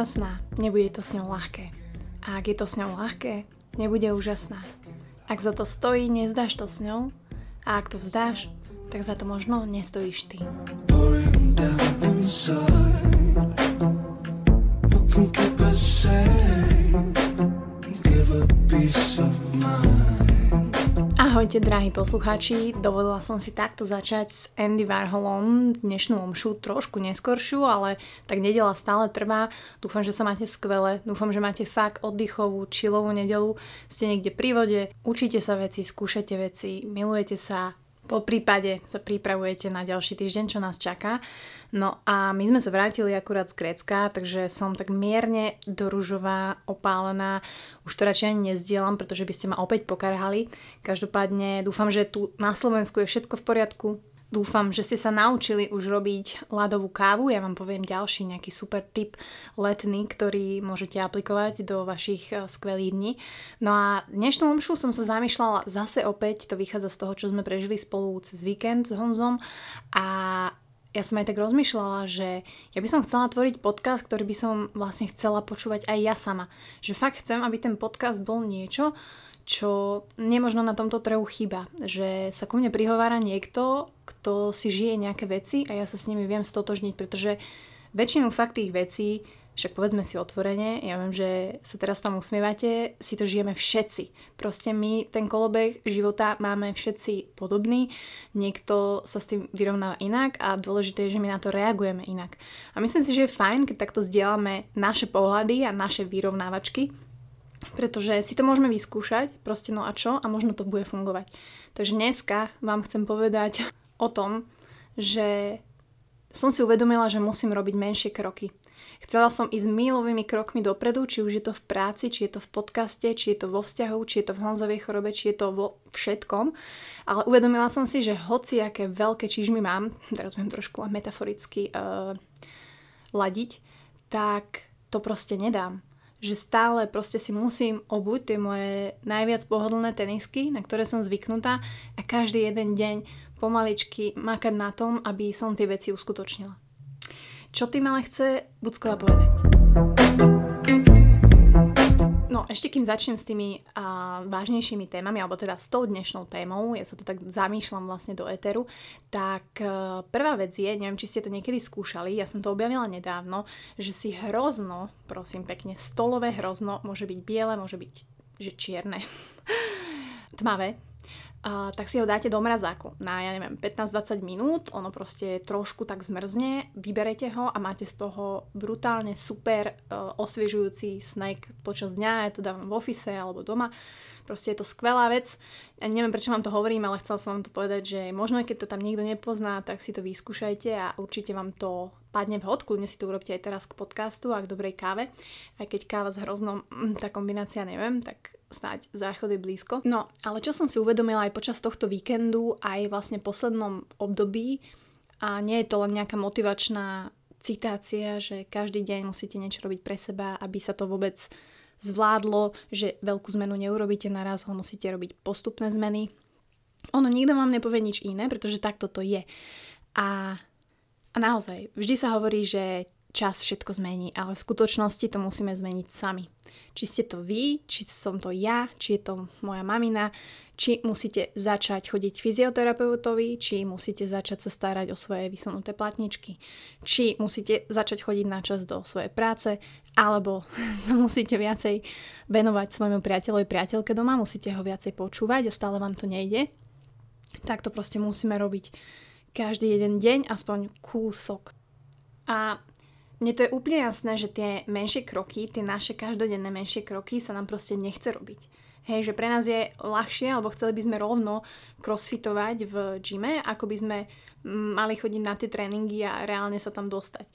úžasná, nebude to s ňou ľahké. A ak je to s ňou ľahké, nebude úžasná. Ak za to stojí, nezdáš to s ňou. A ak to vzdáš, tak za to možno nestojíš ty. Give a piece of mind Ahojte, drahí poslucháči. Dovolila som si takto začať s Andy Warholom dnešnú omšu, trošku neskoršiu, ale tak nedela stále trvá. Dúfam, že sa máte skvele, dúfam, že máte fakt oddychovú, čilovú nedelu, ste niekde pri vode, učíte sa veci, skúšate veci, milujete sa, po prípade sa pripravujete na ďalší týždeň, čo nás čaká. No a my sme sa vrátili akurát z Grécka, takže som tak mierne doružová, opálená. Už to radšej ani nezdielam, pretože by ste ma opäť pokarhali. Každopádne dúfam, že tu na Slovensku je všetko v poriadku. Dúfam, že ste sa naučili už robiť ľadovú kávu. Ja vám poviem ďalší nejaký super tip letný, ktorý môžete aplikovať do vašich eh, skvelých dní. No a dnešnú omšu som sa zamýšľala zase opäť, to vychádza z toho, čo sme prežili spolu cez víkend s Honzom a ja som aj tak rozmýšľala, že ja by som chcela tvoriť podcast, ktorý by som vlastne chcela počúvať aj ja sama. Že fakt chcem, aby ten podcast bol niečo, čo nemožno na tomto trhu chyba. Že sa ku mne prihovára niekto, kto si žije nejaké veci a ja sa s nimi viem stotožniť, pretože väčšinu fakt tých vecí, však povedzme si otvorene, ja viem, že sa teraz tam usmievate, si to žijeme všetci. Proste my ten kolobeh života máme všetci podobný, niekto sa s tým vyrovnáva inak a dôležité je, že my na to reagujeme inak. A myslím si, že je fajn, keď takto zdieľame naše pohľady a naše vyrovnávačky, pretože si to môžeme vyskúšať, proste no a čo, a možno to bude fungovať. Takže dneska vám chcem povedať o tom, že som si uvedomila, že musím robiť menšie kroky. Chcela som ísť mílovými krokmi dopredu, či už je to v práci, či je to v podcaste, či je to vo vzťahu, či je to v Honzovej chorobe, či je to vo všetkom. Ale uvedomila som si, že hoci aké veľké čižmy mám, teraz budem trošku metaforicky uh, ladiť, tak to proste nedám že stále proste si musím obuť tie moje najviac pohodlné tenisky, na ktoré som zvyknutá a každý jeden deň pomaličky makať na tom, aby som tie veci uskutočnila. Čo tým ale chce Bucková povedať? Ešte kým začnem s tými a, vážnejšími témami, alebo teda s tou dnešnou témou, ja sa tu tak zamýšľam vlastne do éteru, tak a, prvá vec je, neviem, či ste to niekedy skúšali, ja som to objavila nedávno, že si hrozno, prosím pekne, stolové hrozno môže byť biele, môže byť že čierne, tmavé, Uh, tak si ho dáte do mrazáku na, ja neviem, 15-20 minút, ono proste trošku tak zmrzne, vyberete ho a máte z toho brutálne super uh, osviežujúci snack počas dňa, je to dávam v ofise alebo doma. Proste je to skvelá vec. Ja neviem, prečo vám to hovorím, ale chcel som vám to povedať, že možno keď to tam nikto nepozná, tak si to vyskúšajte a určite vám to padne vhod. Kľudne si to urobte aj teraz k podcastu a k dobrej káve. Aj keď káva s hroznom, mm, tá kombinácia neviem, tak snáď záchod je blízko. No, ale čo som si uvedomila aj počas tohto víkendu, aj vlastne poslednom období, a nie je to len nejaká motivačná citácia, že každý deň musíte niečo robiť pre seba, aby sa to vôbec zvládlo, že veľkú zmenu neurobíte naraz, ale musíte robiť postupné zmeny. Ono nikto vám nepovie nič iné, pretože takto to je. A, a naozaj, vždy sa hovorí, že čas všetko zmení, ale v skutočnosti to musíme zmeniť sami. Či ste to vy, či som to ja, či je to moja mamina, či musíte začať chodiť fyzioterapeutovi, či musíte začať sa starať o svoje vysunuté platničky, či musíte začať chodiť na čas do svojej práce, alebo sa musíte viacej venovať svojmu priateľovi, priateľke doma, musíte ho viacej počúvať a stále vám to nejde, tak to proste musíme robiť každý jeden deň, aspoň kúsok. A mne to je úplne jasné, že tie menšie kroky, tie naše každodenné menšie kroky sa nám proste nechce robiť. Hej, že pre nás je ľahšie, alebo chceli by sme rovno crossfitovať v gyme, ako by sme mali chodiť na tie tréningy a reálne sa tam dostať.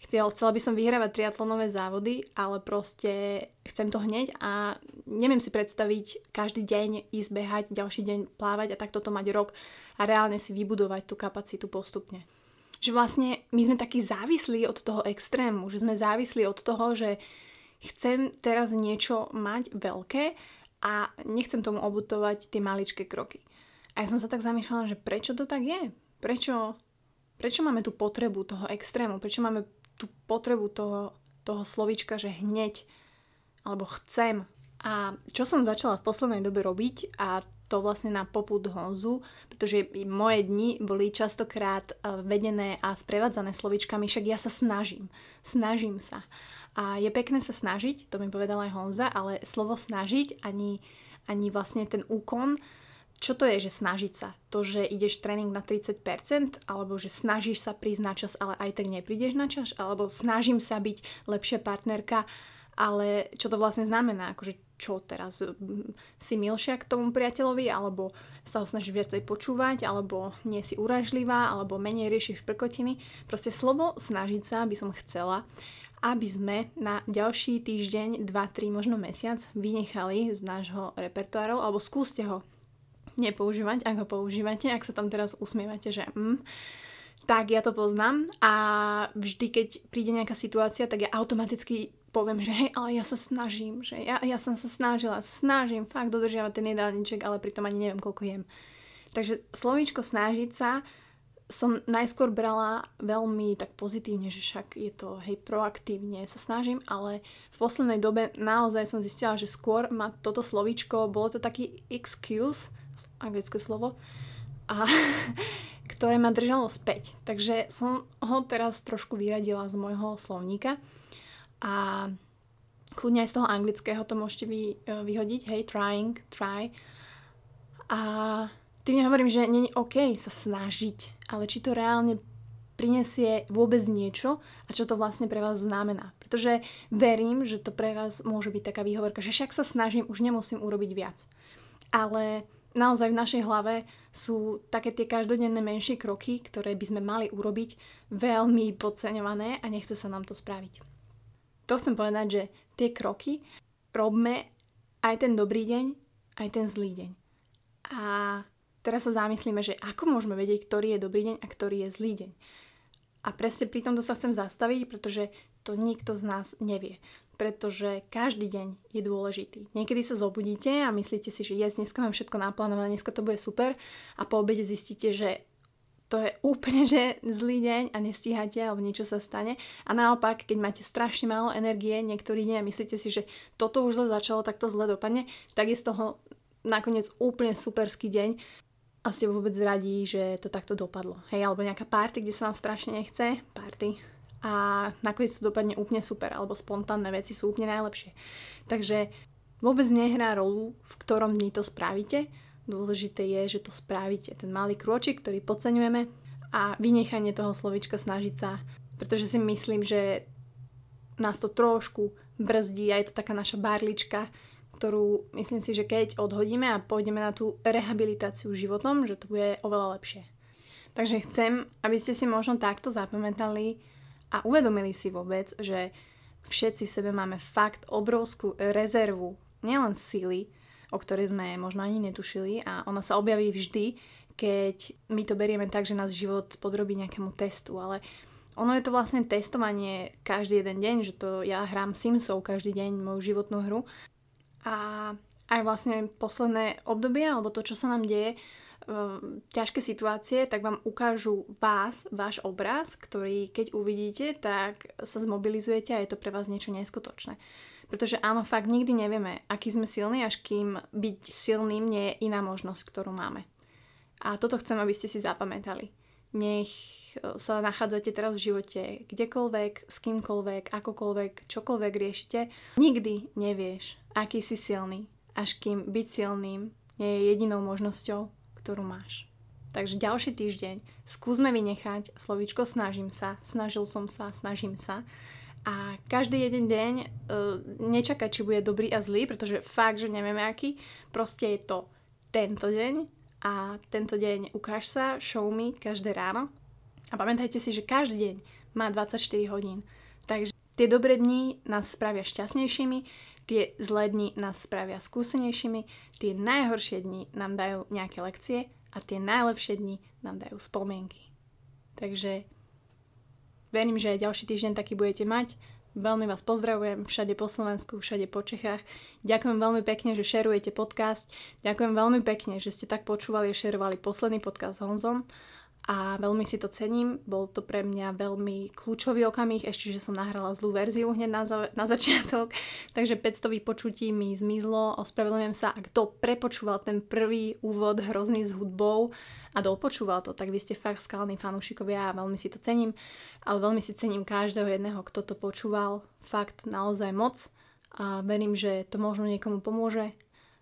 Chcela, chcela by som vyhrávať triatlonové závody, ale proste chcem to hneď a neviem si predstaviť každý deň ísť behať, ďalší deň plávať a takto to mať rok a reálne si vybudovať tú kapacitu postupne že vlastne my sme takí závislí od toho extrému, že sme závislí od toho, že chcem teraz niečo mať veľké a nechcem tomu obutovať tie maličké kroky. A ja som sa tak zamýšľala, že prečo to tak je? Prečo, prečo máme tú potrebu toho extrému? Prečo máme tú potrebu toho, toho slovička, že hneď alebo chcem. A čo som začala v poslednej dobe robiť a to vlastne na poput Honzu, pretože moje dni boli častokrát e, vedené a sprevádzané slovičkami, však ja sa snažím, snažím sa. A je pekné sa snažiť, to mi povedala aj Honza, ale slovo snažiť ani, ani vlastne ten úkon, čo to je, že snažiť sa? To, že ideš tréning na 30%, alebo že snažíš sa prísť na čas, ale aj tak neprídeš na čas, alebo snažím sa byť lepšia partnerka, ale čo to vlastne znamená? Akože čo teraz? Si milšia k tomu priateľovi, alebo sa ho snažíš viacej počúvať, alebo nie si uražlivá, alebo menej riešiš prkotiny. Proste slovo snažiť sa by som chcela, aby sme na ďalší týždeň, 2-3, možno mesiac vynechali z nášho repertoáru, alebo skúste ho nepoužívať, ak ho používate, ak sa tam teraz usmievate, že mm, tak ja to poznám a vždy, keď príde nejaká situácia, tak ja automaticky poviem, že hej, ale ja sa snažím, že ja, ja som sa snažila, snažím fakt dodržiavať ten jedálniček, ale pritom ani neviem, koľko jem. Takže slovíčko snažiť sa som najskôr brala veľmi tak pozitívne, že však je to hej proaktívne sa snažím, ale v poslednej dobe naozaj som zistila, že skôr ma toto slovíčko, bolo to taký excuse, anglické slovo, a ktoré ma držalo späť. Takže som ho teraz trošku vyradila z môjho slovníka a kľudne aj z toho anglického to môžete vy, e, vyhodiť, hej, trying, try. A tým nehovorím, že není OK sa snažiť, ale či to reálne prinesie vôbec niečo a čo to vlastne pre vás znamená. Pretože verím, že to pre vás môže byť taká výhovorka, že však sa snažím, už nemusím urobiť viac. Ale naozaj v našej hlave sú také tie každodenné menšie kroky, ktoré by sme mali urobiť, veľmi podceňované a nechce sa nám to spraviť to chcem povedať, že tie kroky robme aj ten dobrý deň, aj ten zlý deň. A teraz sa zamyslíme, že ako môžeme vedieť, ktorý je dobrý deň a ktorý je zlý deň. A presne pri tomto sa chcem zastaviť, pretože to nikto z nás nevie. Pretože každý deň je dôležitý. Niekedy sa zobudíte a myslíte si, že je, dneska mám všetko naplánované, dneska to bude super a po obede zistíte, že to je úplne že zlý deň a nestíhate alebo niečo sa stane. A naopak, keď máte strašne málo energie niektorý deň a myslíte si, že toto už zle začalo, tak to zle dopadne, tak je z toho nakoniec úplne superský deň a ste vôbec radí, že to takto dopadlo. Hej, alebo nejaká party, kde sa vám strašne nechce, party, a nakoniec to dopadne úplne super, alebo spontánne veci sú úplne najlepšie. Takže vôbec nehrá rolu, v ktorom dni to spravíte, Dôležité je, že to spravíte. Ten malý krôčik, ktorý podceňujeme a vynechanie toho slovička snažiť sa, pretože si myslím, že nás to trošku brzdí a je to taká naša barlička, ktorú myslím si, že keď odhodíme a pôjdeme na tú rehabilitáciu životom, že to bude oveľa lepšie. Takže chcem, aby ste si možno takto zapamätali a uvedomili si vôbec, že všetci v sebe máme fakt obrovskú rezervu, nielen sily, o ktorej sme možno ani netušili a ona sa objaví vždy, keď my to berieme tak, že nás život podrobí nejakému testu, ale ono je to vlastne testovanie každý jeden deň, že to ja hrám Simsov každý deň, moju životnú hru a aj vlastne posledné obdobie, alebo to, čo sa nám deje, ťažké situácie, tak vám ukážu vás, váš obraz, ktorý keď uvidíte, tak sa zmobilizujete a je to pre vás niečo neskutočné. Pretože áno, fakt nikdy nevieme, aký sme silní, až kým byť silným nie je iná možnosť, ktorú máme. A toto chcem, aby ste si zapamätali. Nech e, sa nachádzate teraz v živote kdekoľvek, s kýmkoľvek, akokoľvek, čokoľvek riešite. Nikdy nevieš, aký si silný, až kým byť silným nie je jedinou možnosťou, ktorú máš. Takže ďalší týždeň skúsme vynechať slovíčko snažím sa, snažil som sa, snažím sa a každý jeden deň uh, nečakať, či bude dobrý a zlý, pretože fakt, že nevieme aký. Proste je to tento deň a tento deň ukáž sa, show me každé ráno. A pamätajte si, že každý deň má 24 hodín. Takže tie dobré dni nás spravia šťastnejšími, tie zlé dni nás spravia skúsenejšími, tie najhoršie dni nám dajú nejaké lekcie a tie najlepšie dni nám dajú spomienky. Takže Verím, že aj ďalší týždeň taký budete mať. Veľmi vás pozdravujem všade po Slovensku, všade po Čechách. Ďakujem veľmi pekne, že šerujete podcast. Ďakujem veľmi pekne, že ste tak počúvali a šerovali posledný podcast s Honzom. A veľmi si to cením. Bol to pre mňa veľmi kľúčový okamih, ešte, že som nahrala zlú verziu hneď na, za- na začiatok, takže 500 vypočutí mi zmizlo, ospravedlňujem sa, ak to prepočúval ten prvý úvod hrozný s hudbou. A dopočúval to, tak vy ste fakt skalní fanúšikovia a veľmi si to cením, ale veľmi si cením každého jedného, kto to počúval, fakt naozaj moc. A verím, že to možno niekomu pomôže,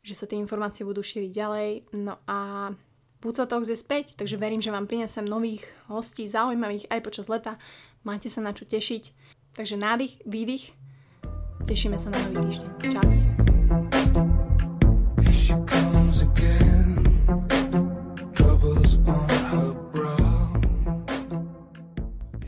že sa tie informácie budú šíriť ďalej, no a Talks je späť, takže verím, že vám prinesem nových hostí, zaujímavých aj počas leta. Máte sa na čo tešiť. Takže nádych, výdych. Tešíme sa na nový týždeň. Čaute.